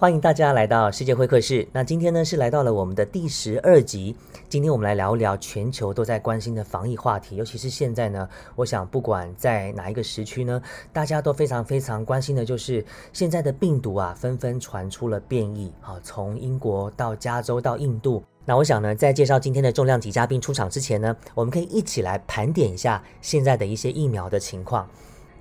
欢迎大家来到世界会客室。那今天呢是来到了我们的第十二集。今天我们来聊一聊全球都在关心的防疫话题，尤其是现在呢，我想不管在哪一个时区呢，大家都非常非常关心的就是现在的病毒啊，纷纷传出了变异啊，从英国到加州到印度。那我想呢，在介绍今天的重量级嘉宾出场之前呢，我们可以一起来盘点一下现在的一些疫苗的情况。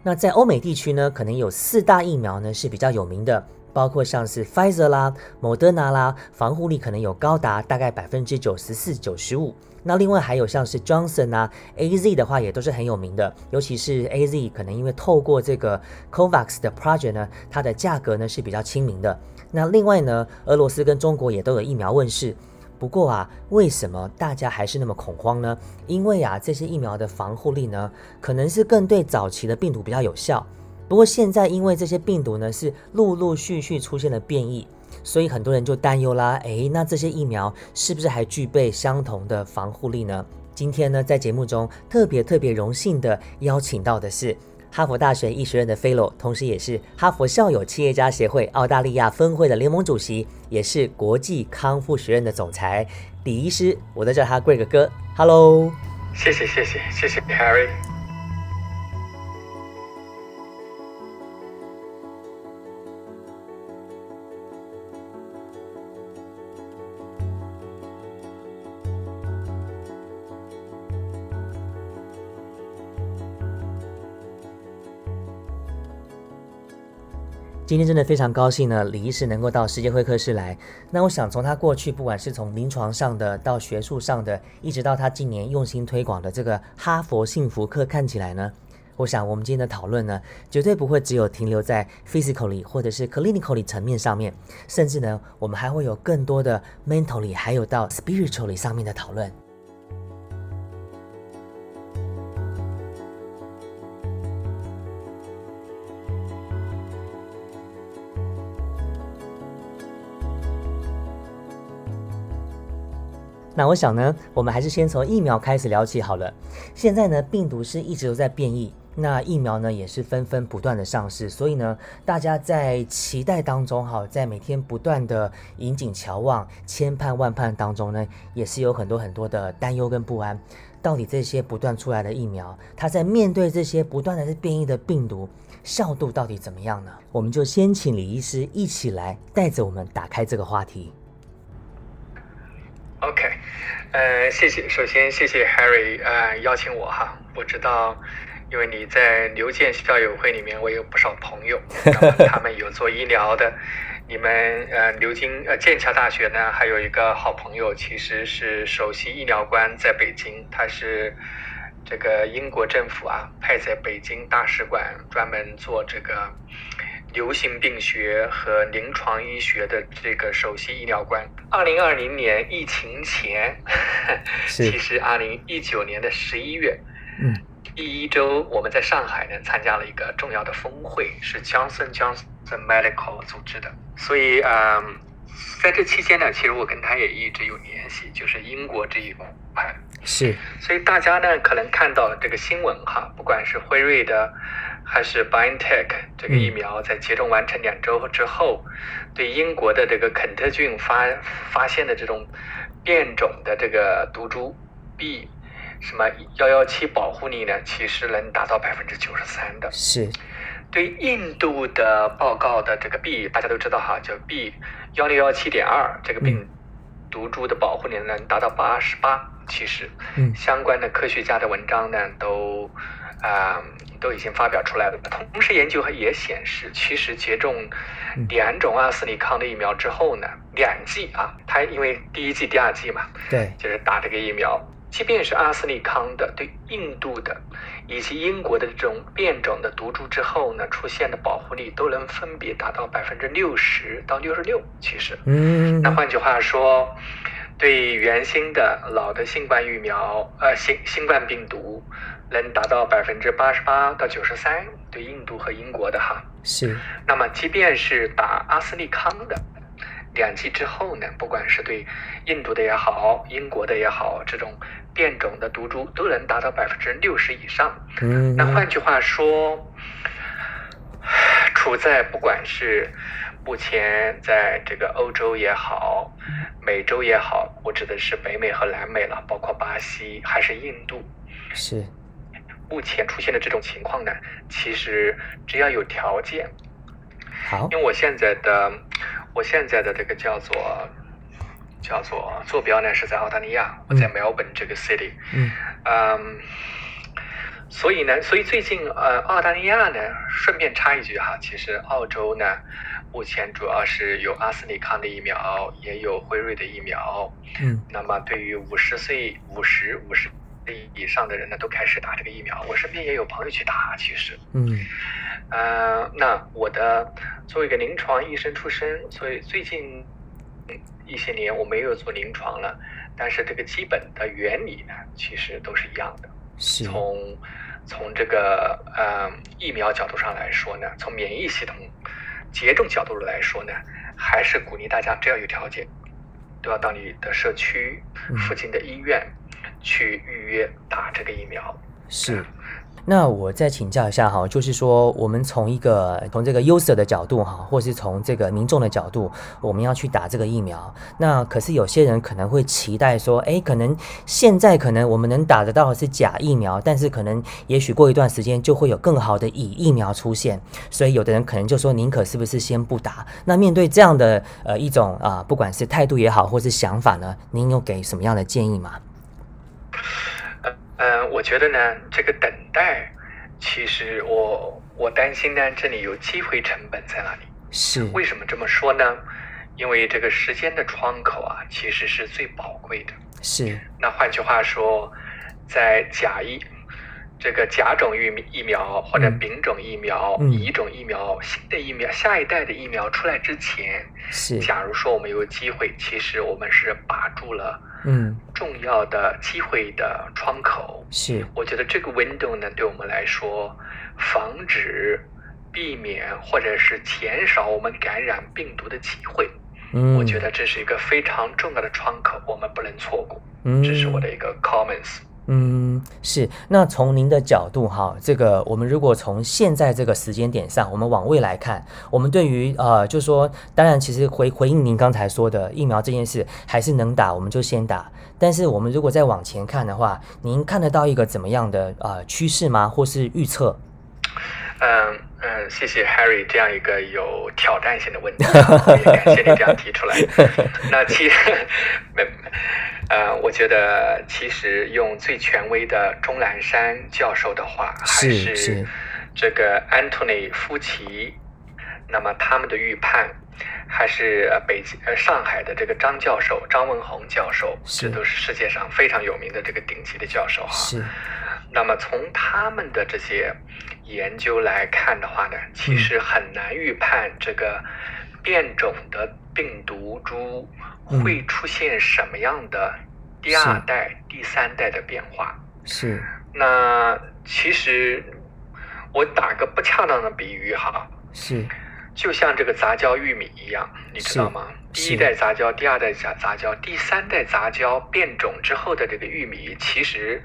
那在欧美地区呢，可能有四大疫苗呢是比较有名的。包括像是 Pfizer 啦、Moderna 啦，防护力可能有高达大概百分之九十四、九十五。那另外还有像是 Johnson 啊、AZ 的话，也都是很有名的。尤其是 AZ，可能因为透过这个 COVAX 的 project 呢，它的价格呢是比较亲民的。那另外呢，俄罗斯跟中国也都有疫苗问世。不过啊，为什么大家还是那么恐慌呢？因为啊，这些疫苗的防护力呢，可能是更对早期的病毒比较有效。不过现在因为这些病毒呢是陆陆续续出现了变异，所以很多人就担忧啦。诶，那这些疫苗是不是还具备相同的防护力呢？今天呢，在节目中特别特别荣幸的邀请到的是哈佛大学医学院的 Fellow，同时也是哈佛校友企业家协会澳大利亚分会的联盟主席，也是国际康复学院的总裁李医师。我都叫他贵哥哥。Hello，谢谢谢谢谢谢 Harry。今天真的非常高兴呢，李医师能够到世界会客室来。那我想从他过去，不管是从临床上的到学术上的，一直到他今年用心推广的这个哈佛幸福课，看起来呢，我想我们今天的讨论呢，绝对不会只有停留在 physically 或者是 clinically 层面上面，甚至呢，我们还会有更多的 mentally，还有到 spiritually 上面的讨论。那我想呢，我们还是先从疫苗开始聊起好了。现在呢，病毒是一直都在变异，那疫苗呢也是纷纷不断的上市，所以呢，大家在期待当中哈，在每天不断的引颈瞧望、千盼万盼当中呢，也是有很多很多的担忧跟不安。到底这些不断出来的疫苗，它在面对这些不断的变异的病毒，效度到底怎么样呢？我们就先请李医师一起来带着我们打开这个话题。OK，呃，谢谢，首先谢谢 Harry，呃，邀请我哈。我知道，因为你在刘健校友会里面，我有不少朋友，他们有做医疗的。你们呃，牛津呃剑桥大学呢，还有一个好朋友，其实是首席医疗官在北京，他是这个英国政府啊派在北京大使馆专门做这个。流行病学和临床医学的这个首席医疗官。二零二零年疫情前，其实二零一九年的十一月，嗯，第一周我们在上海呢参加了一个重要的峰会，是 Johnson Johnson Medical 组织的。所以，嗯，在这期间呢，其实我跟他也一直有联系，就是英国这一块。是。所以大家呢可能看到这个新闻哈，不管是辉瑞的。还是 BioNTech 这个疫苗在接种完成两周之后，对英国的这个肯特郡发发现的这种变种的这个毒株 B 什么幺幺七保护力呢，其实能达到百分之九十三的。是。对印度的报告的这个 B，大家都知道哈，叫 B 幺六幺七点二这个病毒株的保护力能达到八十八。其实，嗯，相关的科学家的文章呢都啊。都已经发表出来了。同时，研究也显示，其实接种两种阿斯利康的疫苗之后呢，两剂啊，它因为第一剂、第二剂嘛，对，就是打这个疫苗，即便是阿斯利康的对印度的以及英国的这种变种的毒株之后呢，出现的保护力都能分别达到百分之六十到六十六。其实，嗯，那换句话说，对原先的老的新冠疫苗，呃，新新冠病毒。能达到百分之八十八到九十三，对印度和英国的哈是。那么即便是打阿斯利康的两剂之后呢，不管是对印度的也好，英国的也好，这种变种的毒株都能达到百分之六十以上。嗯。那换句话说，处在不管是目前在这个欧洲也好，美洲也好，我指的是北美和南美了，包括巴西还是印度，是。目前出现的这种情况呢，其实只要有条件，好，因为我现在的我现在的这个叫做叫做坐标呢是在澳大利亚，我在嗯。Melbourne 这个 city，嗯。嗯，所以呢，所以最近呃，澳大利亚呢，顺便插一句哈，其实澳洲呢，目前主要是有阿斯利康的疫苗，也有辉瑞的疫苗。嗯那么对于五十岁、五十五十以上的人呢，都开始打这个疫苗。我身边也有朋友去打，其实。嗯呃，那我的作为一个临床医生出身，所以最近一些年我没有做临床了，但是这个基本的原理呢，其实都是一样的。是从从这个呃疫苗角度上来说呢，从免疫系统接种角度来说呢，还是鼓励大家只要有条件，都要到你的社区嗯附近的医院去预约打这个疫苗。是。那我再请教一下哈，就是说，我们从一个从这个 user 的角度哈，或是从这个民众的角度，我们要去打这个疫苗。那可是有些人可能会期待说，诶，可能现在可能我们能打得到的是假疫苗，但是可能也许过一段时间就会有更好的乙疫苗出现，所以有的人可能就说，宁可是不是先不打？那面对这样的呃一种啊、不管是态度也好，或是想法呢，您有给什么样的建议吗？呃呃，我觉得呢，这个等待，其实我我担心呢，这里有机会成本在那里。是，为什么这么说呢？因为这个时间的窗口啊，其实是最宝贵的。是，那换句话说，在甲疫这个甲种疫疫苗或者嗯丙种疫苗、嗯乙种疫苗、新的疫苗、下一代的疫苗出来之前，是，假如说我们有机会，其实我们是把住了嗯，重要的机会的窗口。是，我觉得这个 window 呢，对我们来说，防止、避免或者是减少我们感染病毒的机会，嗯，我觉得这是一个非常重要的窗口，我们不能错过。嗯，这是我的一个 comments。嗯，是。那从您的角度哈，这个我们如果从现在这个时间点上，我们往未来看，我们对于呃，就说，当然，其实回回应您刚才说的疫苗这件事，还是能打我们就先打。但是我们如果再往前看的话，您看得到一个怎么样的呃趋势吗？或是预测？嗯嗯，谢谢 Harry 这样一个有挑战性的问题，也感谢你这样提出来。那其实，没，呃，我觉得其实用最权威的钟南山教授的话，还是是这个 Anthony 夫奇，那么他们的预判。还是呃北京呃上海的这个张教授张文宏教授，这都是世界上非常有名的这个顶级的教授哈。是，那么从他们的这些研究来看的话呢，其实很难预判这个变种的病毒株嗯会出现什么样的第二代、第三代的变化。是，那其实我打个不恰当的比喻哈，是，就像这个杂交玉米一样，你知道吗？第一代杂交，第二代杂杂交，第三代杂交变种之后的这个玉米，其实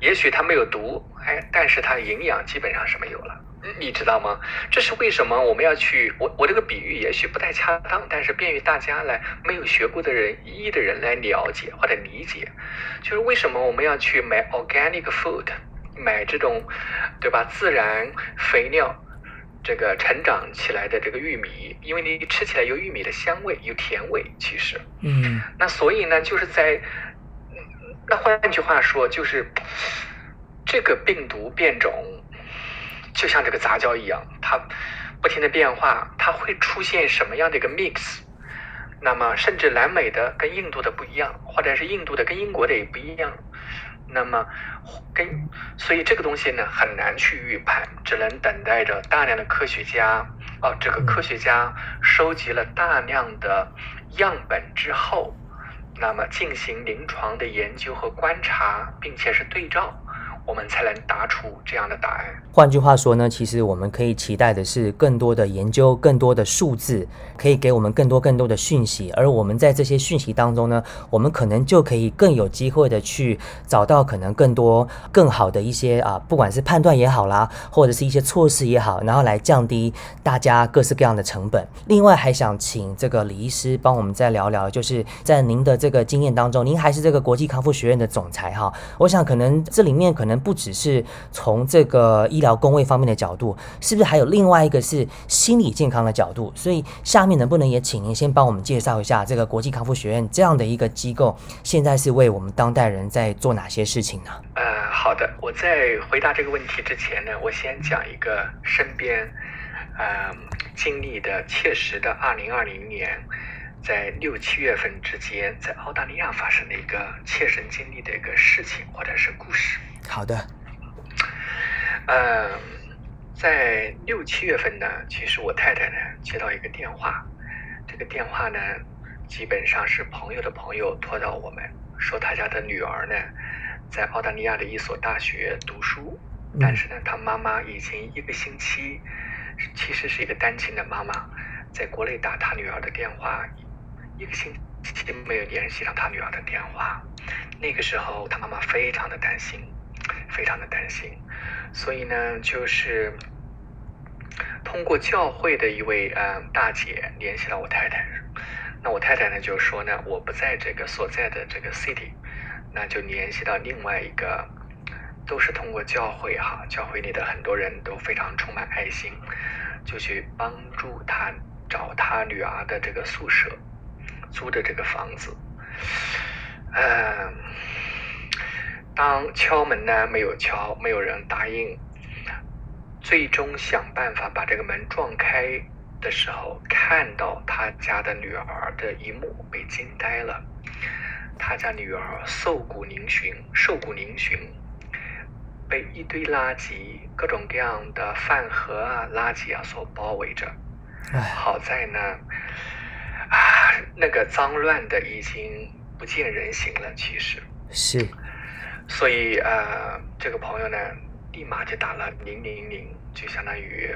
也许它没有毒，哎，但是它营养基本上是没有了。嗯你知道吗？这是为什么我们要去？我我这个比喻也许不太恰当，但是便于大家来没有学过的人、一的人来了解或者理解，就是为什么我们要去买 organic food，买这种，对吧？自然肥料。这个成长起来的这个玉米，因为你吃起来有玉米的香味，有甜味，其实，嗯那所以呢，就是在，嗯那换句话说，就是这个病毒变种，就像这个杂交一样，它不停的变化，它会出现什么样的一个 mix？那么，甚至南美的跟印度的不一样，或者是印度的跟英国的也不一样。那么，跟所以这个东西呢很难去预判，只能等待着大量的科学家哦，这个科学家收集了大量的样本之后，那么进行临床的研究和观察，并且是对照，我们才能答出这样的答案。换句话说呢，其实我们可以期待的是更多的研究、更多的数字，可以给我们更多更多的讯息。而我们在这些讯息当中呢，我们可能就可以更有机会的去找到可能更多、更好的一些啊，不管是判断也好啦，或者是一些措施也好，然后来降低大家各式各样的成本。另外，还想请这个李医师帮我们再聊聊，就是在您的这个经验当中，您还是这个国际康复学院的总裁哈。我想可能这里面可能不只是从这个医疗工位方面的角度，是不是还有另外一个是心理健康的角度？所以下面能不能也请您先帮我们介绍一下这个国际康复学院这样的一个机构，现在是为我们当代人在做哪些事情呢？呃，好的，我在回答这个问题之前呢，我先讲一个身边呃经历的切实的二零二零年在六七月份之间在澳大利亚发生的一个切身经历的一个事情或者是故事。好的。呃，在六七月份呢，其实我太太呢接到一个电话，这个电话呢基本上是朋友的朋友托到我们，说他家的女儿呢在澳大利亚的一所大学读书，但是呢，他妈妈已经一个星期，其实是一个单亲的妈妈，在国内打他女儿的电话，一个星期没有联系上他女儿的电话，那个时候他妈妈非常的担心，非常的担心。所以呢，就是通过教会的一位呃大姐联系了我太太，那我太太呢就说呢，我不在这个所在的这个 city，那就联系到另外一个，都是通过教会哈，教会里的很多人都非常充满爱心，就去帮助他找他女儿的这个宿舍，租的这个房子，嗯。当敲门呢没有敲，没有人答应，最终想办法把这个门撞开的时候，看到他家的女儿的一幕，被惊呆了。他家女儿瘦骨嶙峋，瘦骨嶙峋，被一堆垃圾、各种各样的饭盒啊、垃圾啊所包围着。好在呢，啊，那个脏乱的已经不见人形了。其实是。所以呃，这个朋友呢，立马就打了零零零，就相当于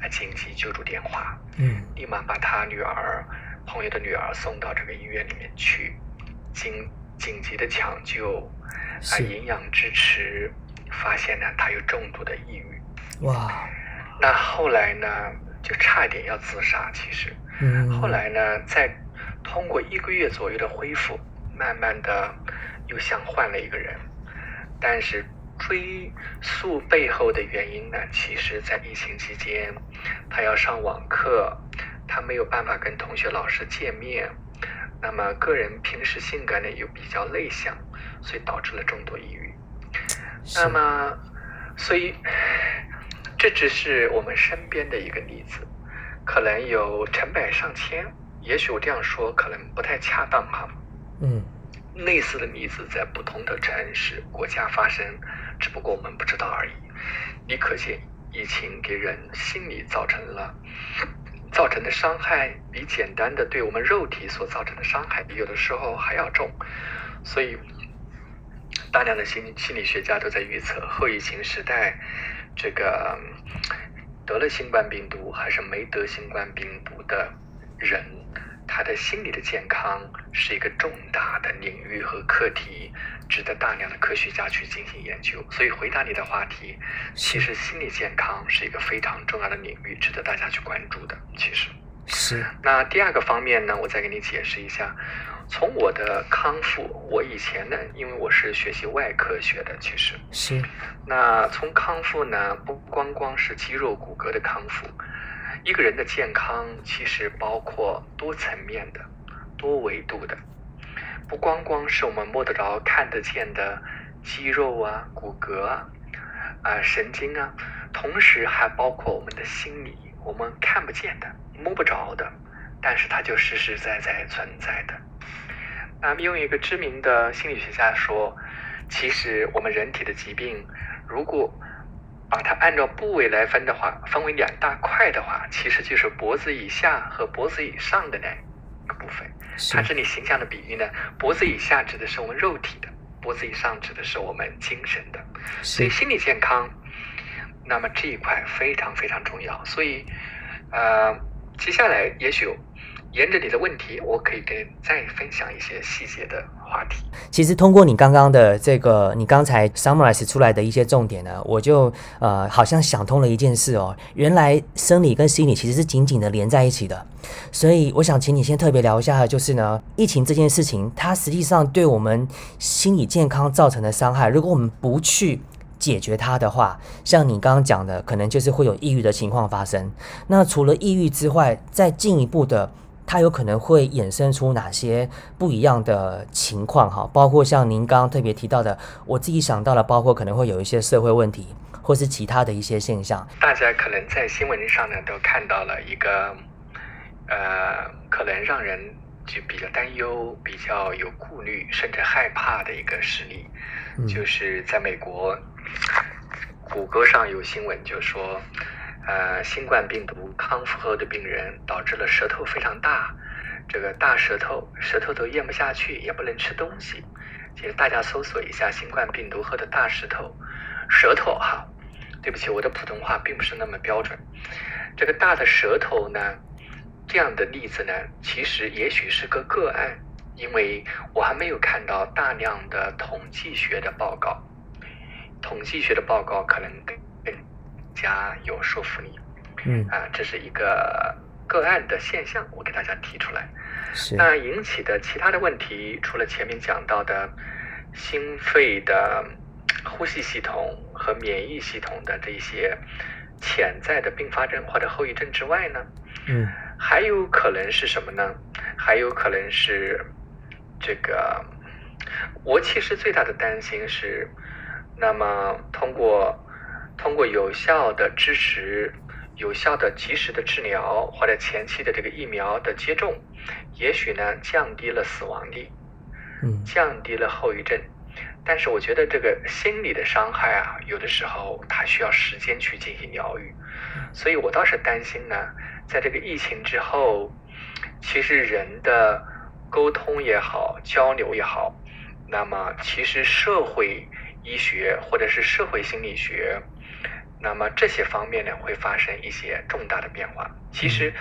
呃紧急救助电话。嗯。立马把他女儿朋友的女儿送到这个医院里面去，紧紧急的抢救，啊营养支持，发现呢他有重度的抑郁。哇。那后来呢，就差一点要自杀，其实。嗯。后来呢，在通过一个月左右的恢复，慢慢的又像换了一个人。但是追溯背后的原因呢？其实，在疫情期间，他要上网课，他没有办法跟同学、老师见面。那么，个人平时性格呢又比较内向，所以导致了重度抑郁。那么，所以这只是我们身边的一个例子，可能有成百上千。也许我这样说可能不太恰当哈。嗯。类似的例子在不同的城市、国家发生，只不过我们不知道而已。你可见，疫情给人心理造成了造成的伤害，比简单的对我们肉体所造成的伤害，有的时候还要重。所以，大量的心心理学家都在预测，后疫情时代，这个得了新冠病毒还是没得新冠病毒的人。他的心理的健康是一个重大的领域和课题，值得大量的科学家去进行研究。所以回答你的话题，其实心理健康是一个非常重要的领域，值得大家去关注的。其实是。那第二个方面呢，我再给你解释一下。从我的康复，我以前呢，因为我是学习外科学的，其实是。那从康复呢，不光光是肌肉骨骼的康复。一个人的健康其实包括多层面的、多维度的，不光光是我们摸得着、看得见的肌肉啊、骨骼啊、啊神经啊，同时还包括我们的心理，我们看不见的、摸不着的，但是它就实实在在存在的。那么用一个知名的心理学家说，其实我们人体的疾病，如果把它按照部位来分的话，分为两大块的话，其实就是脖子以下和脖子以上的那个部分。它这里形象的比喻呢，脖子以下指的是我们肉体的，脖子以上指的是我们精神的，所以心理健康，那么这一块非常非常重要。所以，呃，接下来也许。沿着你的问题，我可以跟再分享一些细节的话题。其实通过你刚刚的这个，你刚才 summarize 出来的一些重点呢，我就呃好像想通了一件事哦，原来生理跟心理其实是紧紧的连在一起的。所以我想请你先特别聊一下，就是呢，疫情这件事情，它实际上对我们心理健康造成的伤害，如果我们不去。解决它的话，像你刚刚讲的，可能就是会有抑郁的情况发生。那除了抑郁之外，再进一步的。它有可能会衍生出哪些不一样的情况哈？包括像您刚刚特别提到的，我自己想到了，包括可能会有一些社会问题，或是其他的一些现象。大家可能在新闻上呢都看到了一个，呃，可能让人就比较担忧、比较有顾虑，甚至害怕的一个实例，就是在美国，谷歌上有新闻就说。呃，新冠病毒康复后的病人导致了舌头非常大，这个大舌头，舌头都咽不下去，也不能吃东西。其实大家搜索一下新冠病毒后的大舌头，舌头哈，对不起，我的普通话并不是那么标准。这个大的舌头呢，这样的例子呢，其实也许是个个案，因为我还没有看到大量的统计学的报告，统计学的报告可能更。加有说服力，嗯啊，这是一个个案的现象，我给大家提出来。是那引起的其他的问题，除了前面讲到的心肺的呼吸系统和免疫系统的这些潜在的并发症或者后遗症之外呢，嗯，还有可能是什么呢？还有可能是这个，我其实最大的担心是，那么通过。通过有效的支持、有效的及时的治疗或者前期的这个疫苗的接种，也许呢降低了死亡率，嗯，降低了后遗症。但是我觉得这个心理的伤害啊，有的时候它需要时间去进行疗愈。所以我倒是担心呢，在这个疫情之后，其实人的沟通也好、交流也好，那么其实社会医学或者是社会心理学。那么这些方面呢，会发生一些重大的变化。其实，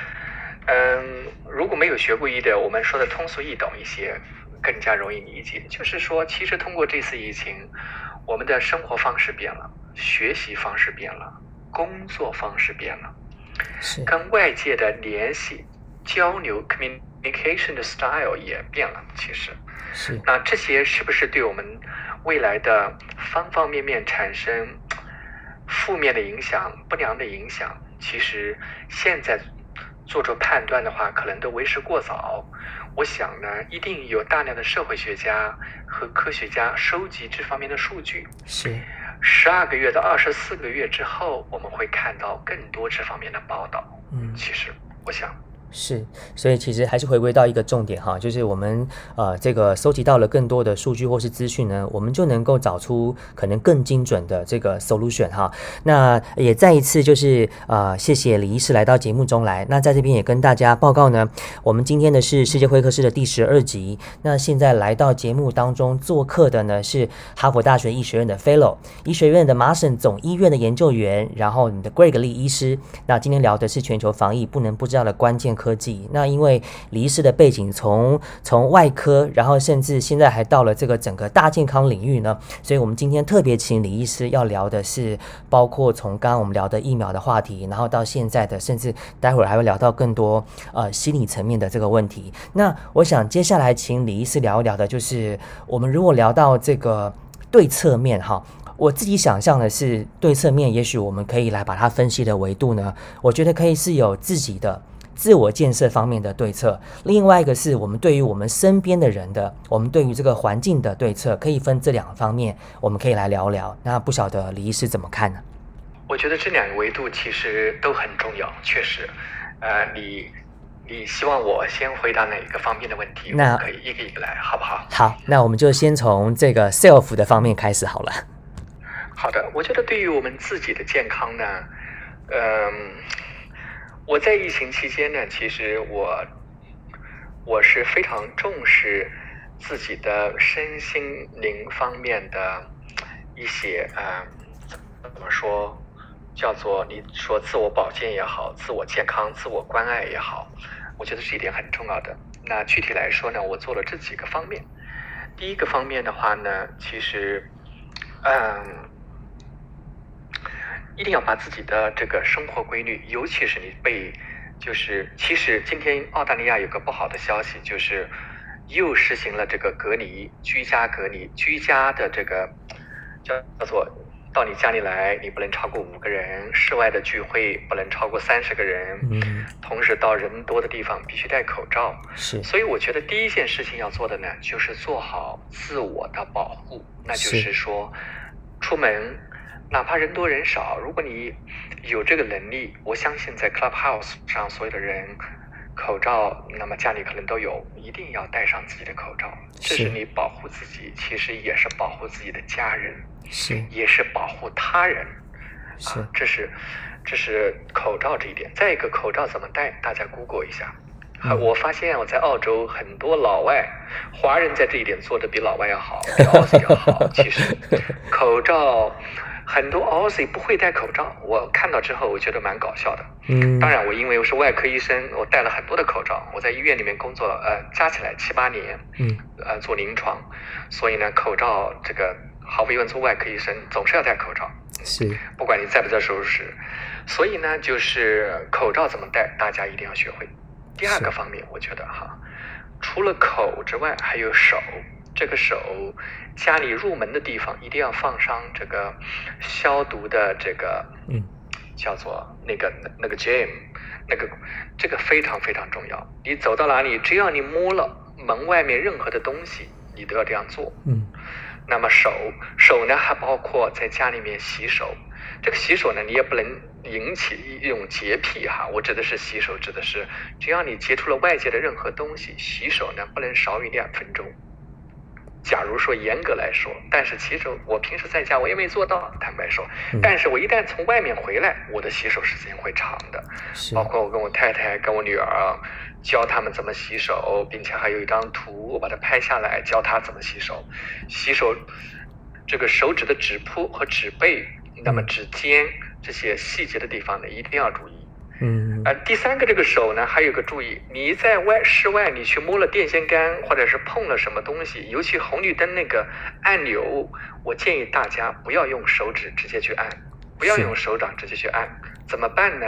嗯，如果没有学过医的，我们说的通俗易懂一些，更加容易理解。就是说，其实通过这次疫情，我们的生活方式变了，学习方式变了，工作方式变了，是跟外界的联系、交流 （communication） 的 style 也变了。其实，是那这些是不是对我们未来的方方面面产生？负面的影响、不良的影响，其实现在做出判断的话，可能都为时过早。我想呢，一定有大量的社会学家和科学家收集这方面的数据。是，十二个月到二十四个月之后，我们会看到更多这方面的报道。嗯，其实我想。是，所以其实还是回归到一个重点哈，就是我们呃这个收集到了更多的数据或是资讯呢，我们就能够找出可能更精准的这个 solution 哈。那也再一次就是呃谢谢李医师来到节目中来。那在这边也跟大家报告呢，我们今天的是世界会客室的第十二集。那现在来到节目当中做客的呢是哈佛大学医学院的 Fellow，医学院的麻省总医院的研究员，然后你的 Greg Lee 医师。那今天聊的是全球防疫不能不知道的关键。科技，那因为李医师的背景从从外科，然后甚至现在还到了这个整个大健康领域呢，所以我们今天特别请李医师要聊的是，包括从刚刚我们聊的疫苗的话题，然后到现在的，甚至待会儿还会聊到更多呃心理层面的这个问题。那我想接下来请李医师聊一聊的，就是我们如果聊到这个对侧面哈。我自己想象的是对侧面，也许我们可以来把它分析的维度呢，我觉得可以是有自己的。自我建设方面的对策，另外一个是我们对于我们身边的人的，我们对于这个环境的对策，可以分这两方面，我们可以来聊聊。那不晓得李医师怎么看呢？我觉得这两个维度其实都很重要，确实。呃，你你希望我先回答哪一个方面的问题？那可以一个一个来，好不好？好，那我们就先从这个 self 的方面开始好了。好的，我觉得对于我们自己的健康呢，嗯。我在疫情期间呢，其实我我是非常重视自己的身心灵方面的一些呃，怎么说，叫做你说自我保健也好，自我健康、自我关爱也好，我觉得是一点很重要的。那具体来说呢，我做了这几个方面。第一个方面的话呢，其实，嗯，一定要把自己的这个生活规律，尤其是你被，就是其实今天澳大利亚有个不好的消息，就是又实行了这个隔离，居家隔离，居家的这个叫叫做。到你家里来，你不能超过五个人；室外的聚会不能超过三十个人。嗯，同时到人多的地方必须戴口罩。是，所以我觉得第一件事情要做的呢，就是做好自我的保护。那就是说，出门哪怕人多人少，如果你有这个能力，我相信在 Clubhouse 上所有的人口罩，那么家里可能都有，一定要戴上自己的口罩。这是你保护自己，其实也是保护自己的家人。是，也是保护他人，是，这是，这是口罩这一点。再一个，口罩怎么戴？大家 Google 一下。我发现我在澳洲很多老外华人在这一点做的比老外要好，比 Aussie 要好。其实，口罩很多 Aussie 不会戴口罩，我看到之后我觉得蛮搞笑的。嗯，当然我因为我是外科医生，我戴了很多的口罩。我在医院里面工作，呃，加起来七八年，嗯，呃，做临床，所以呢，口罩这个。毫无疑问，做外科医生总是要戴口罩，是，不管你在不在手术室。所以呢，就是口罩怎么戴，大家一定要学会。第二个方面，我觉得哈，除了口之外，还有手。这个手，家里入门的地方一定要放上这个消毒的这个，嗯，叫做那个那个 jam，那个这个非常非常重要。你走到哪里，只要你摸了门外面任何的东西，你都要这样做。嗯。那么手手呢，还包括在家里面洗手。这个洗手呢，你也不能引起一种洁癖哈。我指的是洗手，指的是只要你接触了外界的任何东西，洗手呢不能少于两分钟。假如说严格来说，但是其实我平时在家我也没做到，坦白说。但是我一旦从外面回来，我的洗手时间会长的。包括我跟我太太、跟我女儿。教他们怎么洗手，并且还有一张图，我把它拍下来，教他怎么洗手。洗手，这个手指的指铺和指背，那么指尖这些细节的地方呢，一定要注意。嗯。呃，第三个这个手呢，还有个注意，你在外室外，你去摸了电线杆，或者是碰了什么东西，尤其红绿灯那个按钮，我建议大家不要用手指直接去按，不要用手掌直接去按，怎么办呢？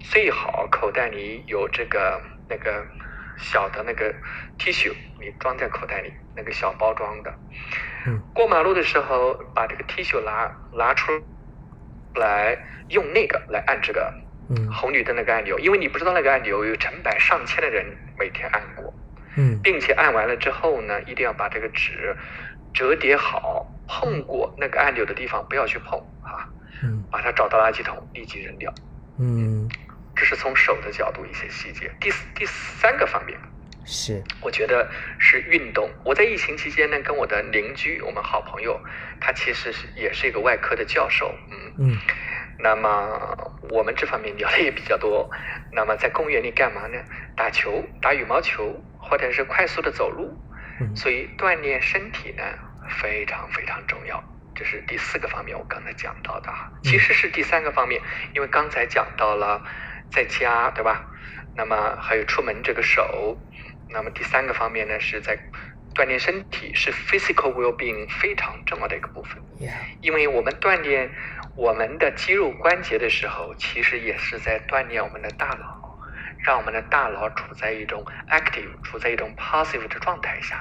最好口袋里有这个那个小的那个 T 恤，你装在口袋里，那个小包装的。嗯。过马路的时候，把这个 T 恤拿拿出来，用那个来按这个红绿灯那个按钮，因为你不知道那个按钮有成百上千的人每天按过。嗯。并且按完了之后呢，一定要把这个纸折叠好，碰过那个按钮的地方不要去碰啊。嗯。把它找到垃圾桶，立即扔掉。嗯。这是从手的角度一些细节。第第三个方面是，我觉得是运动。我在疫情期间呢，跟我的邻居，我们好朋友，他其实是也是一个外科的教授，嗯嗯。那么我们这方面聊的也比较多。那么在公园里干嘛呢？打球，打羽毛球，或者是快速的走路。嗯。所以锻炼身体呢，非常非常重要。这是第四个方面，我刚才讲到的，其实是第三个方面，因为刚才讲到了。在家对吧？那么还有出门这个手，那么第三个方面呢，是在锻炼身体，是 physical well-being 非常重要的一个部分。因为我们锻炼我们的肌肉关节的时候，其实也是在锻炼我们的大脑，让我们的大脑处在一种 active、处在一种 passive 的状态下。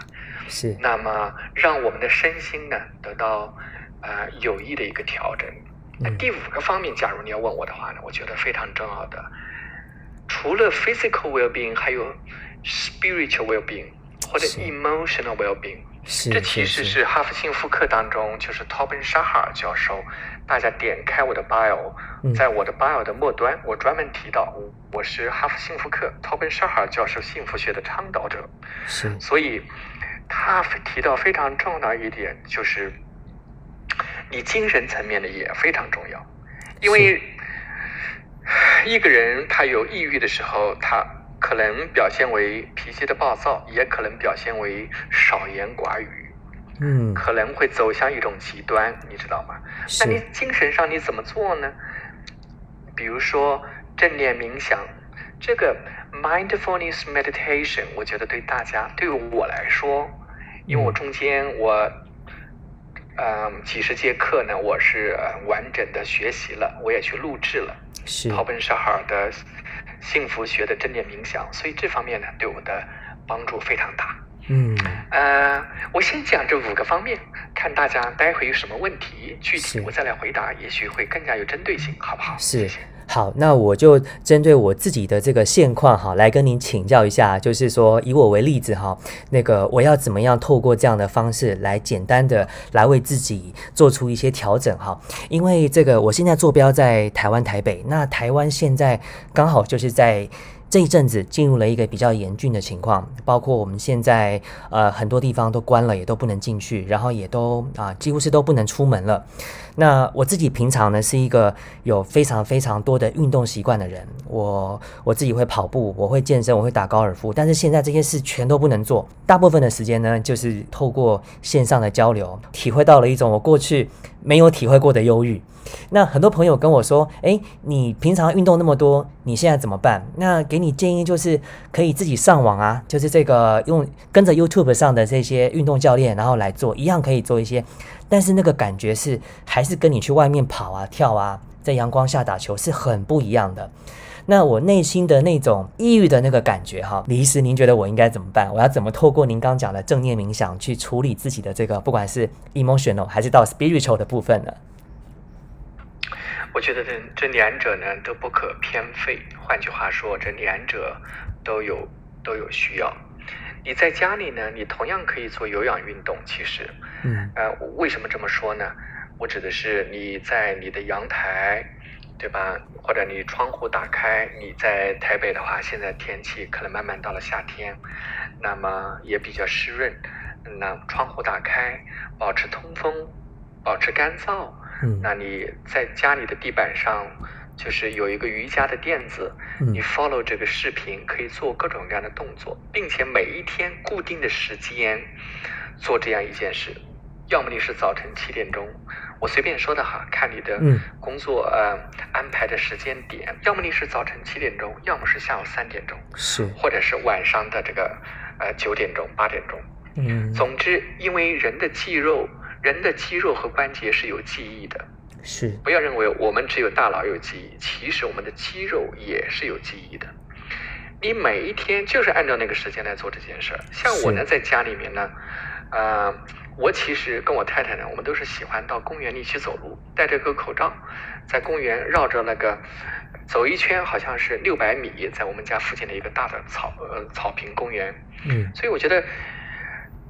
是。那么让我们的身心呢得到呃有益的一个调整。那第五个方面，假如你要问我的话呢，我觉得非常重要的，除了 physical well-being，还有 spiritual well-being 或者 emotional well-being。是这其实是哈佛幸福课当中，就是 Tobin Shahar 教授。大家点开我的 bio，在我的 bio 的末端，我专门提到我是哈佛幸福课 Tobin Shahar 教授幸福学的倡导者。是。所以他提到非常重要的一点就是。你精神层面的也非常重要，因为一个人他有抑郁的时候，他可能表现为脾气的暴躁，也可能表现为少言寡语，嗯，可能会走向一种极端，你知道吗？那你，精神上你怎么做呢？比如说正念冥想，这个 mindfulness meditation，我觉得对大家，对我来说，因为我嗯中间我，嗯，几十节课呢，我是呃完整的学习了，我也去录制了。是，陶本沙哈尔的幸福学的正念冥想，所以这方面呢对我的帮助非常大。嗯，呃，我先讲这五个方面，看大家待会有什么问题，具体我再来回答，也许会更加有针对性，好不好？是谢谢。好，那我就针对我自己的这个现况哈，来跟您请教一下，就是说以我为例子哈，那个我要怎么样透过这样的方式来简单的来为自己做出一些调整哈，因为这个我现在坐标在台湾台北，那台湾现在刚好就是在。这一阵子进入了一个比较严峻的情况，包括我们现在呃很多地方都关了，也都不能进去，然后也都啊、几乎是都不能出门了。那我自己平常呢是一个有非常非常多的运动习惯的人，我我自己会跑步，我会健身，我会打高尔夫，但是现在这些事全都不能做。大部分的时间呢，就是透过线上的交流，体会到了一种我过去没有体会过的忧郁。那很多朋友跟我说：“诶，你平常运动那么多，你现在怎么办？”那给你建议就是可以自己上网啊，就是这个用跟着 YouTube 上的这些运动教练，然后来做，一样可以做一些。但是那个感觉是还是跟你去外面跑啊、跳啊，在阳光下打球是很不一样的。那我内心的那种抑郁的那个感觉哈，李医师，您觉得我应该怎么办？我要怎么透过您刚讲的正念冥想去处理自己的这个，不管是 emotional 还是到 spiritual 的部分呢？我觉得这这两者呢都不可偏废。换句话说，这两者都有都有需要。你在家里呢，你同样可以做有氧运动。其实，嗯呃，为什么这么说呢？我指的是你在你的阳台，对吧？或者你窗户打开，你在台北的话，现在天气可能慢慢到了夏天，那么也比较湿润。那窗户打开，保持通风，保持干燥。嗯。那你在家里的地板上，就是有一个瑜伽的垫子，嗯。你 follow 这个视频，可以做各种各样的动作，并且每一天固定的时间做这样一件事。要么你是早晨七点钟，我随便说的哈，看你的嗯。工作呃安排的时间点；要么你是早晨七点钟，要么是下午三点钟，是。或者是晚上的这个呃九点钟、八点钟。嗯。总之，因为人的肌肉、人的肌肉和关节是有记忆的，是不要认为我们只有大脑有记忆，其实我们的肌肉也是有记忆的。你每一天就是按照那个时间来做这件事儿。像我呢，在家里面呢，呃，我其实跟我太太呢，我们都是喜欢到公园里去走路，戴着个口罩，在公园绕着那个走一圈，好像是六百米，在我们家附近的一个大的草呃草坪公园。嗯所以我觉得，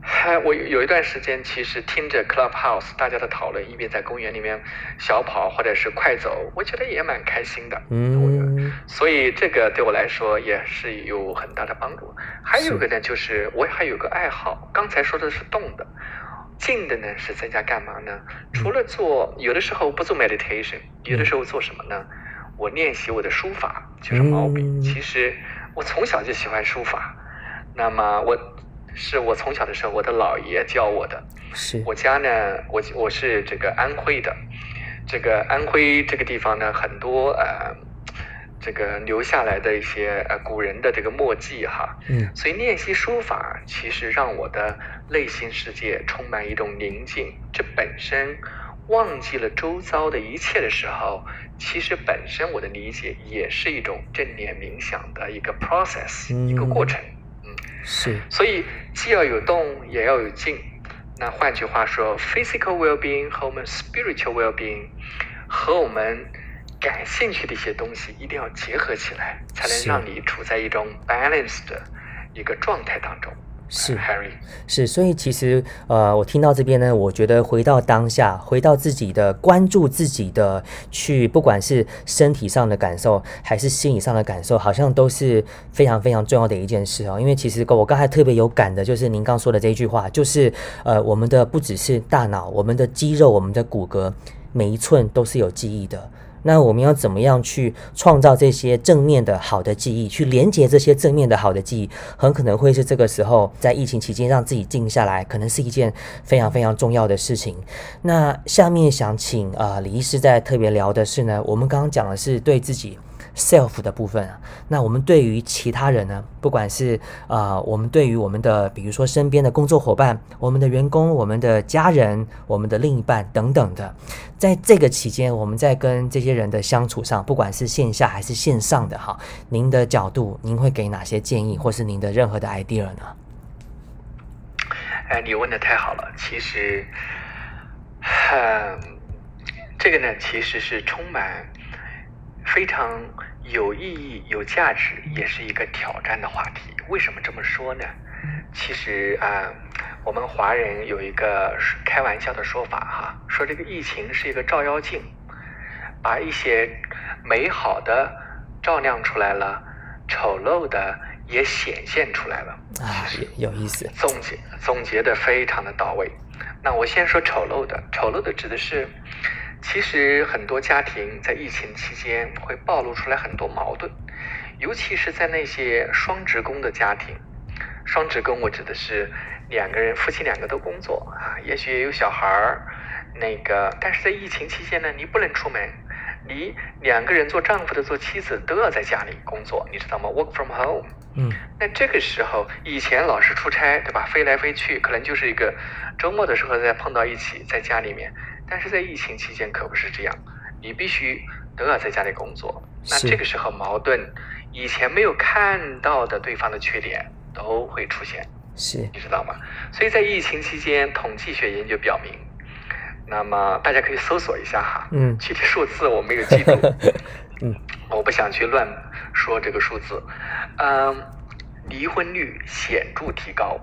还我有一段时间其实听着 Clubhouse 大家的讨论，一边在公园里面小跑或者是快走，我觉得也蛮开心的。嗯所以这个对我来说也是有很大的帮助。还有一个呢，就是我还有个爱好，刚才说的是动的，静的呢是在家干嘛呢？除了做，有的时候不做 meditation，有的时候做什么呢？我练习我的书法，就是毛笔。嗯其实我从小就喜欢书法，那么我是我从小的时候我的姥爷教我的。是我家呢，我我是这个安徽的，这个安徽这个地方呢，很多呃，这个留下来的一些呃古人的这个墨迹哈，嗯所以练习书法其实让我的内心世界充满一种宁静。这本身忘记了周遭的一切的时候，其实本身我的理解也是一种正念冥想的一个 process，、一个过程。嗯，是所以既要有动，也要有静。那换句话说，physical well-being 和我们 spiritual well-being 和我们感兴趣的一些东西一定要结合起来，才能让你处在一种 balanced 的一个状态当中。是是，所以其实呃，我听到这边呢，我觉得回到当下，回到自己的关注自己的去，不管是身体上的感受，还是心理上的感受，好像都是非常非常重要的一件事哦。因为其实我刚才特别有感的，就是您刚说的这一句话，就是呃，我们的不只是大脑，我们的肌肉，我们的骨骼，每一寸都是有记忆的。那我们要怎么样去创造这些正面的好的记忆，去连接这些正面的好的记忆，很可能会是这个时候在疫情期间让自己静下来，可能是一件非常非常重要的事情。那下面想请啊李医师在特别聊的是呢，我们刚刚讲的是对自己。Self 的部分啊，那我们对于其他人呢，不管是啊，我们对于我们的，比如说身边的工作伙伴、我们的员工、我们的家人、我们的另一半等等的，在这个期间，我们在跟这些人的相处上，不管是线下还是线上的哈，您的角度，您会给哪些建议，或是您的任何的 idea 呢？哎，你问的太好了，其实，嗯，这个呢，其实是充满非常。有意义、有价值，也是一个挑战的话题。为什么这么说呢？其实啊，我们华人有一个开玩笑的说法哈，说这个疫情是一个照妖镜，把一些美好的照亮出来了，丑陋的也显现出来了。啊，有意思。总结总结的非常的到位。那我先说丑陋的，丑陋的指的是。其实很多家庭在疫情期间会暴露出来很多矛盾，尤其是在那些双职工的家庭。双职工我指的是两个人，夫妻两个都工作啊，也许也有小孩儿，那个，但是在疫情期间呢，你不能出门，你两个人做丈夫的、做妻子都要在家里工作，你知道吗？Work from home。嗯。那这个时候，以前老是出差，对吧？飞来飞去，可能就是一个周末的时候再碰到一起，在家里面。但是在疫情期间可不是这样，你必须都要在家里工作。那这个时候矛盾，以前没有看到的对方的缺点都会出现，是你知道吗？所以在疫情期间，统计学研究表明，那么大家可以搜索一下哈，嗯，具体数字我没有记住，嗯，我不想去乱说这个数字，嗯，离婚率显著提高，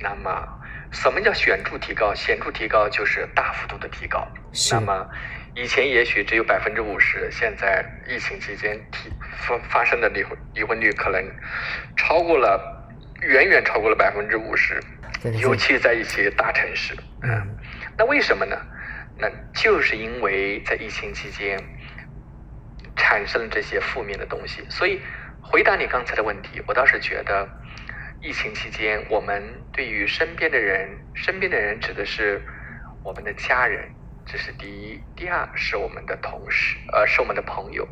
那么。什么叫显著提高？显著提高就是大幅度的提高。那么，以前也许只有百分之五十，现在疫情期间提发发生的离婚离婚率可能超过了，远远超过了百分之五十，尤其在一些大城市。嗯，那为什么呢？那就是因为在疫情期间产生了这些负面的东西。所以，回答你刚才的问题，我倒是觉得。疫情期间，我们对于身边的人，身边的人指的是我们的家人，这是第一；第二是我们的同事，呃，是我们的朋友；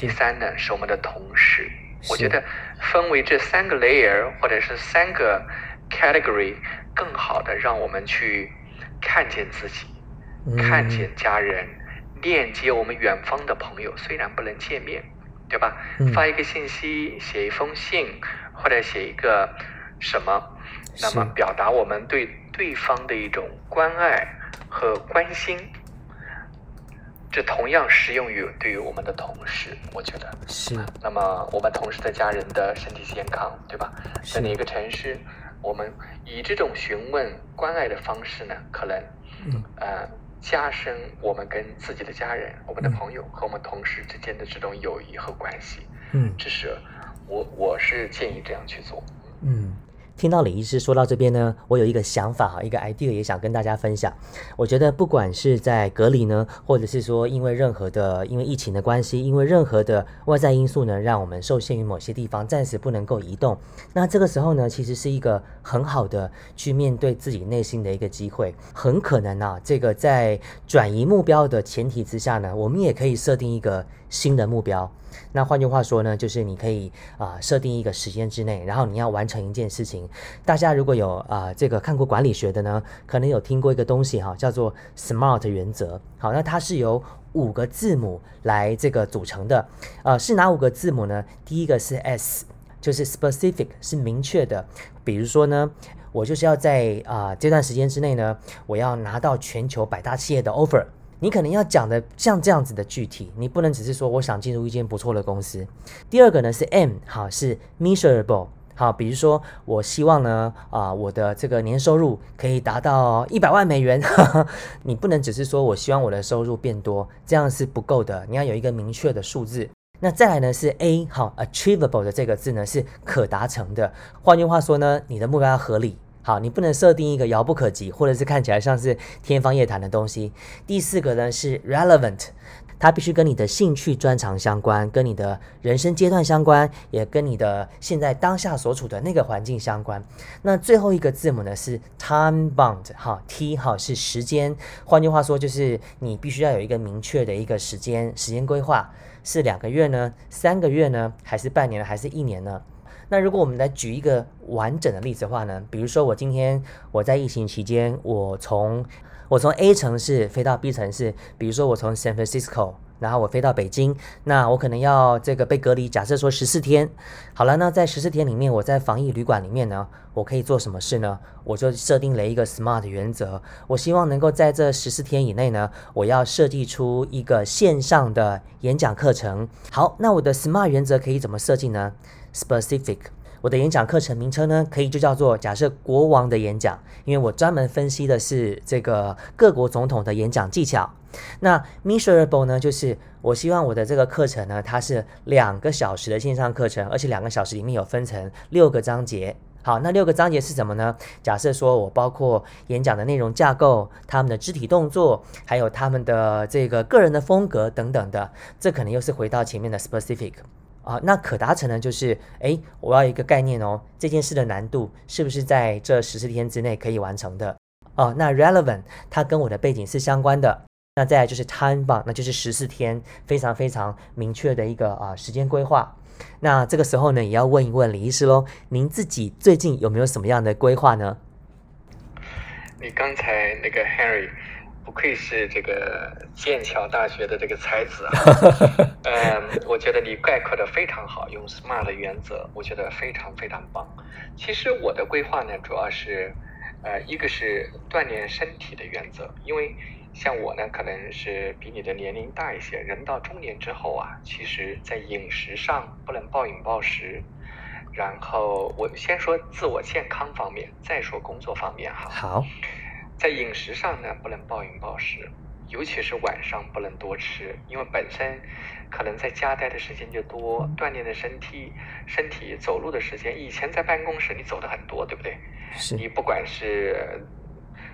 第三呢是我们的同事。我觉得分为这三个 layer 或者是三个 category，更好的让我们去看见自己，看见家人，链接我们远方的朋友。虽然不能见面，对吧？发一个信息，写一封信。或者写一个什么，那么表达我们对对方的一种关爱和关心，这同样适用于对于我们的同事，我觉得是。那么我们同事的家人的身体健康，对吧？在哪个城市，我们以这种询问关爱的方式呢，可能呃加深我们跟自己的家人、我们的朋友和我们同事之间的这种友谊和关系。嗯，这是。我我是建议这样去做。嗯，听到李医师说到这边呢，我有一个想法哈，一个 idea 也想跟大家分享。我觉得不管是在隔离呢，或者是说因为任何的因为疫情的关系，因为任何的外在因素呢，让我们受限于某些地方，暂时不能够移动。那这个时候呢，其实是一个很好的去面对自己内心的一个机会。很可能啊，这个在转移目标的前提之下呢，我们也可以设定一个新的目标。那换句话说呢，就是你可以啊设定一个时间之内，然后你要完成一件事情。大家如果有啊这个看过管理学的呢，可能有听过一个东西哈，叫做 SMART 原则。好，那它是由五个字母来这个组成的。呃，是哪五个字母呢？第一个是 S，就是 specific，是明确的。比如说呢，我就是要在啊这段时间之内呢，我要拿到全球百大企业的 offer。你可能要讲的像这样子的具体，你不能只是说我想进入一间不错的公司。第二个呢是 M，好是 measurable，好，比如说我希望呢啊我的这个年收入可以达到一百万美元，你不能只是说我希望我的收入变多，这样是不够的，你要有一个明确的数字。那再来呢是 A，好 achievable 的这个字呢是可达成的，换句话说呢，你的目标要合理。好，你不能设定一个遥不可及，或者是看起来像是天方夜谭的东西。第四个呢是 relevant，它必须跟你的兴趣专长相关，跟你的人生阶段相关，也跟你的现在当下所处的那个环境相关。那最后一个字母呢是 time bound，哈，T 哈是时间，换句话说就是你必须要有一个明确的一个时间时间规划，是两个月呢，三个月呢，还是半年，还是一年呢？那如果我们来举一个完整的例子的话呢，比如说我今天我在疫情期间，我从我从 A 城市飞到 B 城市，比如说我从 San Francisco，然后我飞到北京，那我可能要这个被隔离，假设说十四天。好了，那在十四天里面，我在防疫旅馆里面呢，我可以做什么事呢？我就设定了一个 SMART 原则，我希望能够在这十四天以内呢，我要设计出一个线上的演讲课程。好，那我的 SMART 原则可以怎么设计呢？Specific，我的演讲课程名称呢，可以就叫做假设国王的演讲，因为我专门分析的是这个各国总统的演讲技巧。那 Measurable 呢，就是我希望我的这个课程呢，它是两个小时的线上课程，而且两个小时里面有分成六个章节。好，那六个章节是什么呢？假设说我包括演讲的内容架构、他们的肢体动作，还有他们的这个个人的风格等等的，这可能又是回到前面的 Specific。啊，那可达成呢？就是哎，我要一个概念哦，这件事的难度是不是在这十四天之内可以完成的？哦，那 relevant 它跟我的背景是相关的。那再来就是 time bound，那就是十四天，非常非常明确的一个啊时间规划。那这个时候呢，也要问一问李医师喽，您自己最近有没有什么样的规划呢？你刚才那个 Harry。不愧是这个剑桥大学的这个才子啊！嗯，我觉得你概括的非常好，用 SMART 的原则，我觉得非常非常棒。其实我的规划呢，主要是，呃，一个是锻炼身体的原则，因为像我呢，可能是比你的年龄大一些，人到中年之后啊，其实在饮食上不能暴饮暴食。然后我先说自我健康方面，再说工作方面哈。好。在饮食上呢，不能暴饮暴食，尤其是晚上不能多吃，因为本身可能在家待的时间就多，锻炼的身体，身体走路的时间，以前在办公室你走的很多，对不对？是。你不管是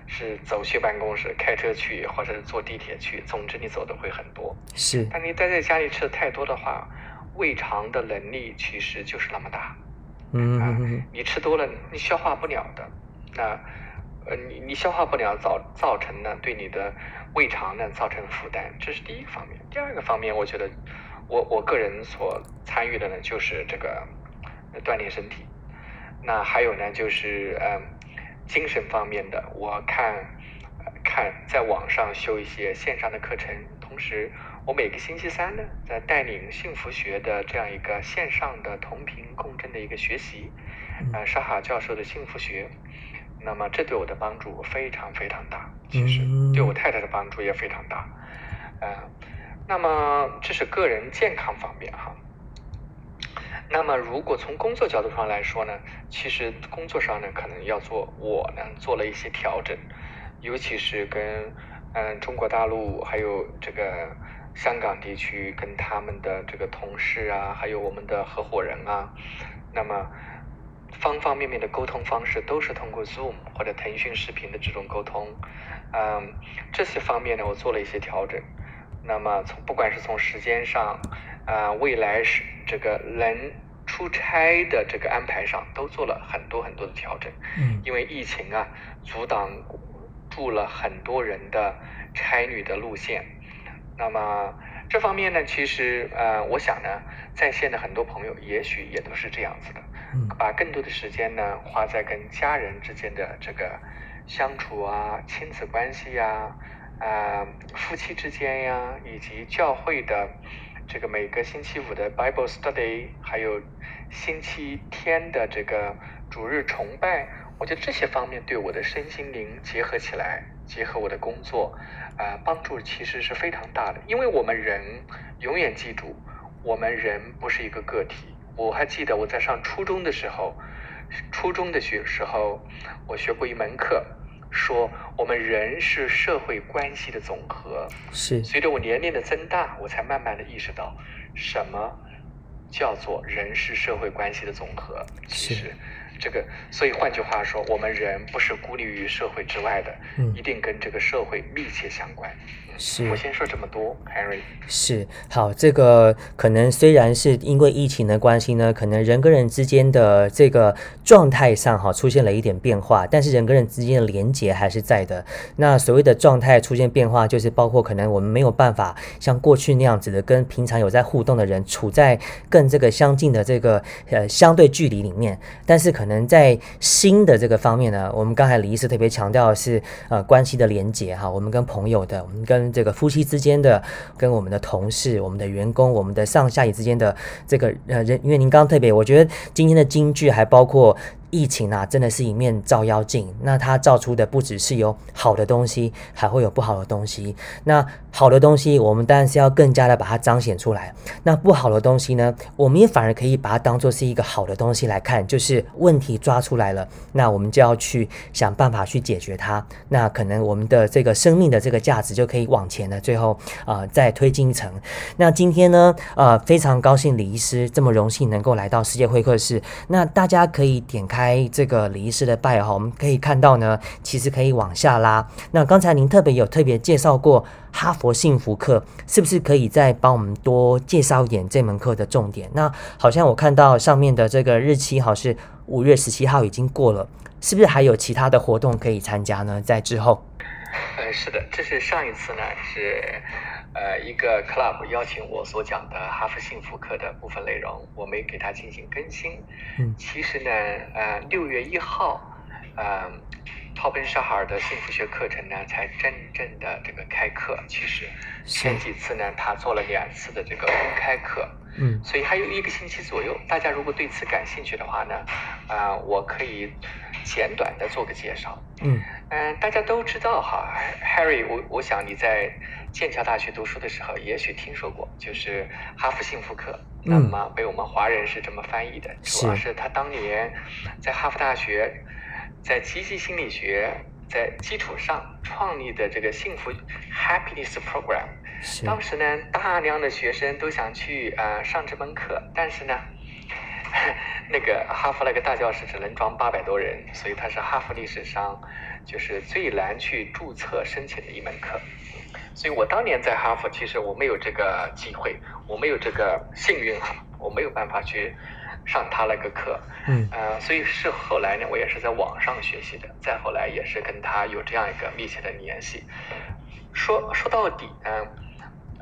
是走去办公室，开车去，或者是坐地铁去，总之你走的会很多。是。但你待在家里吃的太多的话，胃肠的能力其实就是那么大。嗯。你吃多了，你消化不了的。那。呃，你你消化不了，造造成呢对你的胃肠呢造成负担，这是第一个方面。第二个方面，我觉得我我个人所参与的呢就是这个锻炼身体。那还有呢就是嗯精神方面的，我看看在网上修一些线上的课程，同时我每个星期三呢在带领幸福学的这样一个线上的同频共振的一个学习，呃沙哈教授的幸福学。那么这对我的帮助非常非常大，其实对我太太的帮助也非常大，嗯，那么这是个人健康方面哈。那么如果从工作角度上来说呢，其实工作上呢可能要做，我呢做了一些调整，尤其是跟嗯中国大陆还有这个香港地区跟他们的这个同事啊，还有我们的合伙人啊，那么。方方面面的沟通方式都是通过 Zoom 或者腾讯视频的这种沟通，嗯，这些方面呢，我做了一些调整。那么从不管是从时间上，啊，未来是这个人出差的这个安排上，都做了很多很多的调整。嗯，因为疫情啊，阻挡住了很多人的差旅的路线。那么这方面呢，其实呃，我想呢，在线的很多朋友也许也都是这样子的。把更多的时间呢花在跟家人之间的这个相处啊，亲子关系呀，啊，夫妻之间呀，以及教会的这个每个星期五的 Bible Study，还有星期天的这个主日崇拜，我觉得这些方面对我的身心灵结合起来，结合我的工作，啊，帮助其实是非常大的。因为我们人永远记住，我们人不是一个个体。我还记得我在上初中的时候，初中的学时候，我学过一门课，说我们人是社会关系的总和。是。随着我年龄的增大，我才慢慢的意识到，什么叫做人是社会关系的总和。其实，这个，所以换句话说，我们人不是孤立于社会之外的，嗯一定跟这个社会密切相关。是我先说这么多，Harry。是好，这个可能虽然是因为疫情的关系呢，可能人跟人之间的这个状态上哈出现了一点变化，但是人跟人之间的连接还是在的。那所谓的状态出现变化，就是包括可能我们没有办法像过去那样子的跟平常有在互动的人处在更这个相近的这个呃相对距离里面，但是可能在新的这个方面呢，我们刚才李医师特别强调的是呃关系的连接哈，我们跟朋友的，我们跟这个夫妻之间的，跟我们的同事、我们的员工、我们的上下级之间的这个呃人，因为您刚刚特别，我觉得今天的京剧还包括。疫情啊，真的是一面照妖镜。那它照出的不只是有好的东西，还会有不好的东西。那好的东西，我们当然是要更加的把它彰显出来。那不好的东西呢，我们也反而可以把它当做是一个好的东西来看，就是问题抓出来了，那我们就要去想办法去解决它。那可能我们的这个生命的这个价值就可以往前了，最后啊、呃再推进一层。那今天呢，呃，非常高兴李医师这么荣幸能够来到世界会客室。那大家可以点开这个李医师的拜哈，我们可以看到呢，其实可以往下拉。那刚才您特别有特别介绍过哈佛幸福课，是不是可以再帮我们多介绍一点这门课的重点？那好像我看到上面的这个日期好是五月十七号已经过了，是不是还有其他的活动可以参加呢？在之后，呃，是的，这是上一次呢是呃一个 club 邀请我所讲的哈佛幸福课的部分内容，我没给它进行更新。嗯其实呢，呃，六月一号，呃，陶本沙哈尔的幸福学课程呢才真正的这个开课。其实前几次呢，他做了两次的这个公开课。嗯所以还有一个星期左右，大家如果对此感兴趣的话呢，啊、我可以简短的做个介绍。嗯嗯，大家都知道哈，Harry，我我想你在剑桥大学读书的时候，也许听说过，就是哈佛幸福课。嗯那么被我们华人是这么翻译的，主要是是他当年在哈佛大学，在积极心理学在基础上创立的这个幸福 Happiness Program。当时呢，大量的学生都想去呃上这门课，但是呢，那个哈佛那个大教室只能装八百多人，所以它是哈佛历史上就是最难去注册申请的一门课。所以我当年在哈佛，其实我没有这个机会，我没有这个幸运哈，我没有办法去上他那个课。嗯呃，所以是后来呢，我也是在网上学习的，再后来也是跟他有这样一个密切的联系。说说到底呢，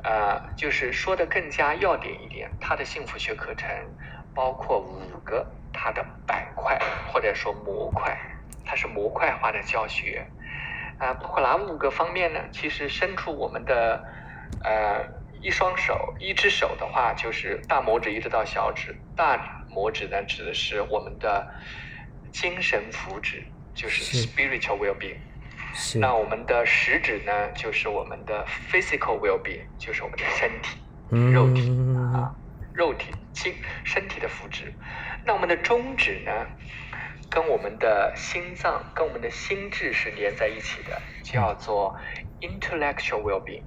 呃，就是说的更加要点一点，他的幸福学课程包括五个他的板块或者说模块，它是模块化的教学。啊、包括哪五个方面呢？其实身处我们的呃一双手，一只手的话就是大拇指一直到小指，大拇指呢指的是我们的精神福祉，就是是 spiritual well-being。是那我们的食指呢，就是我们的 physical well-being，就是我们的身体、肉体嗯啊，肉体、精身体的福祉。那我们的中指呢，跟我们的心脏、跟我们的心智是连在一起的，叫做 intellectual well-being。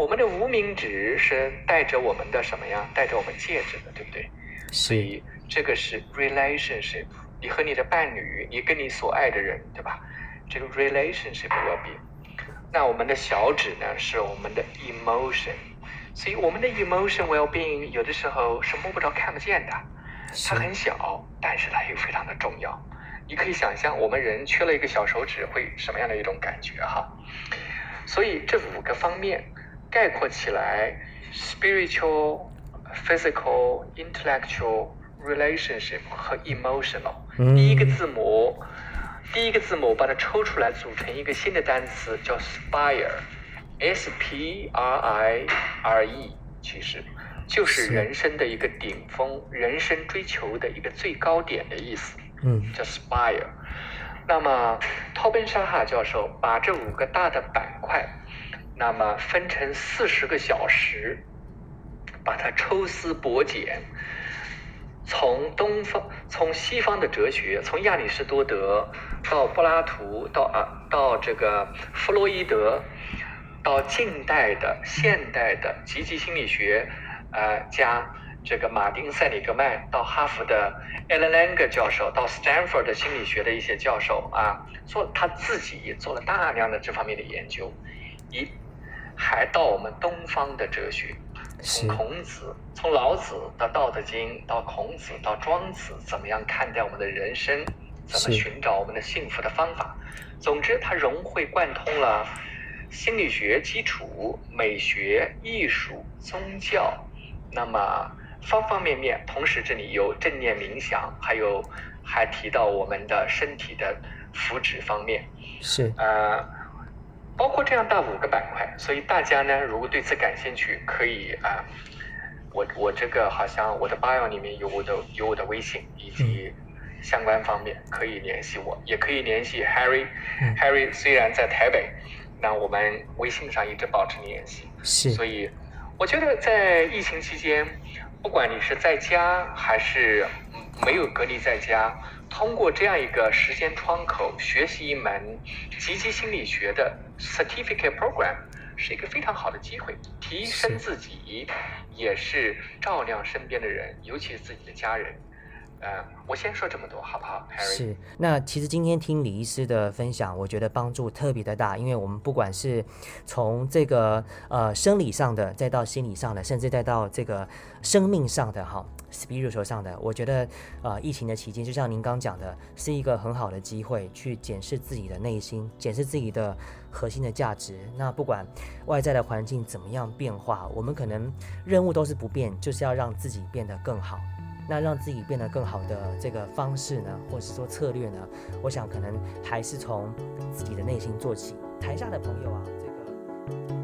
我们的无名指是带着我们的什么呀？带着我们戒指的，对不对？所以这个是 relationship，你和你的伴侣，你跟你所爱的人，对吧？这个 relationship well-being。那我们的小指呢，是我们的 emotion，所以我们的 emotion well-being 有的时候是摸不着、看不见的，它很小，但是它又非常的重要。你可以想象，我们人缺了一个小手指会什么样的一种感觉哈？所以这五个方面概括起来，spiritual、physical、intellectual、relationship 和 emotional。嗯第一个字母，第一个字母把它抽出来，组成一个新的单词叫 spire，s p r i r e，其实就是是人生的一个顶峰，人生追求的一个最高点的意思。嗯叫 Spire。那么，陶本沙哈教授把这五个大的板块，那么分成四十个小时，把它抽丝剥茧，从东方、从西方的哲学，从亚里士多德到柏拉图，到啊到这个弗洛伊德，到近代的、现代的积极心理学，呃加这个马丁塞里格曼，到哈佛的 Alan Langer 教授，到 Stanford 的心理学的一些教授啊，做他自己也做了大量的这方面的研究，一还到我们东方的哲学，从孔子，从老子到《道德经》，到孔子，到庄子，怎么样看待我们的人生，怎么寻找我们的幸福的方法。总之，它融会贯通了心理学基础、美学、艺术、宗教，那么方方面面。同时，这里有正念冥想，还有还提到我们的身体的福祉方面。是呃，包括这样大五个板块。所以大家呢，如果对此感兴趣，可以啊，我我这个好像我的 bio 里面有我的有我的微信以及。相关方面可以联系我，也可以联系 Harry。Harry 虽然在台北，那我们微信上一直保持联系。是。所以我觉得在疫情期间，不管你是在家还是没有隔离在家，通过这样一个时间窗口学习一门积极心理学的 Certificate Program，是一个非常好的机会，提升自己，也是照亮身边的人，尤其是自己的家人。呃，我先说这么多，好不好是。那其实今天听李医师的分享，我觉得帮助特别的大，因为我们不管是从这个呃生理上的，再到心理上的，甚至再到这个生命上的哈，spiritual 上的，我觉得呃疫情的期间，就像您刚讲的，是一个很好的机会去检视自己的内心，检视自己的核心的价值。那不管外在的环境怎么样变化，我们可能任务都是不变，就是要让自己变得更好。那让自己变得更好的这个方式呢，或者是说策略呢，我想可能还是从自己的内心做起。台下的朋友啊，这个。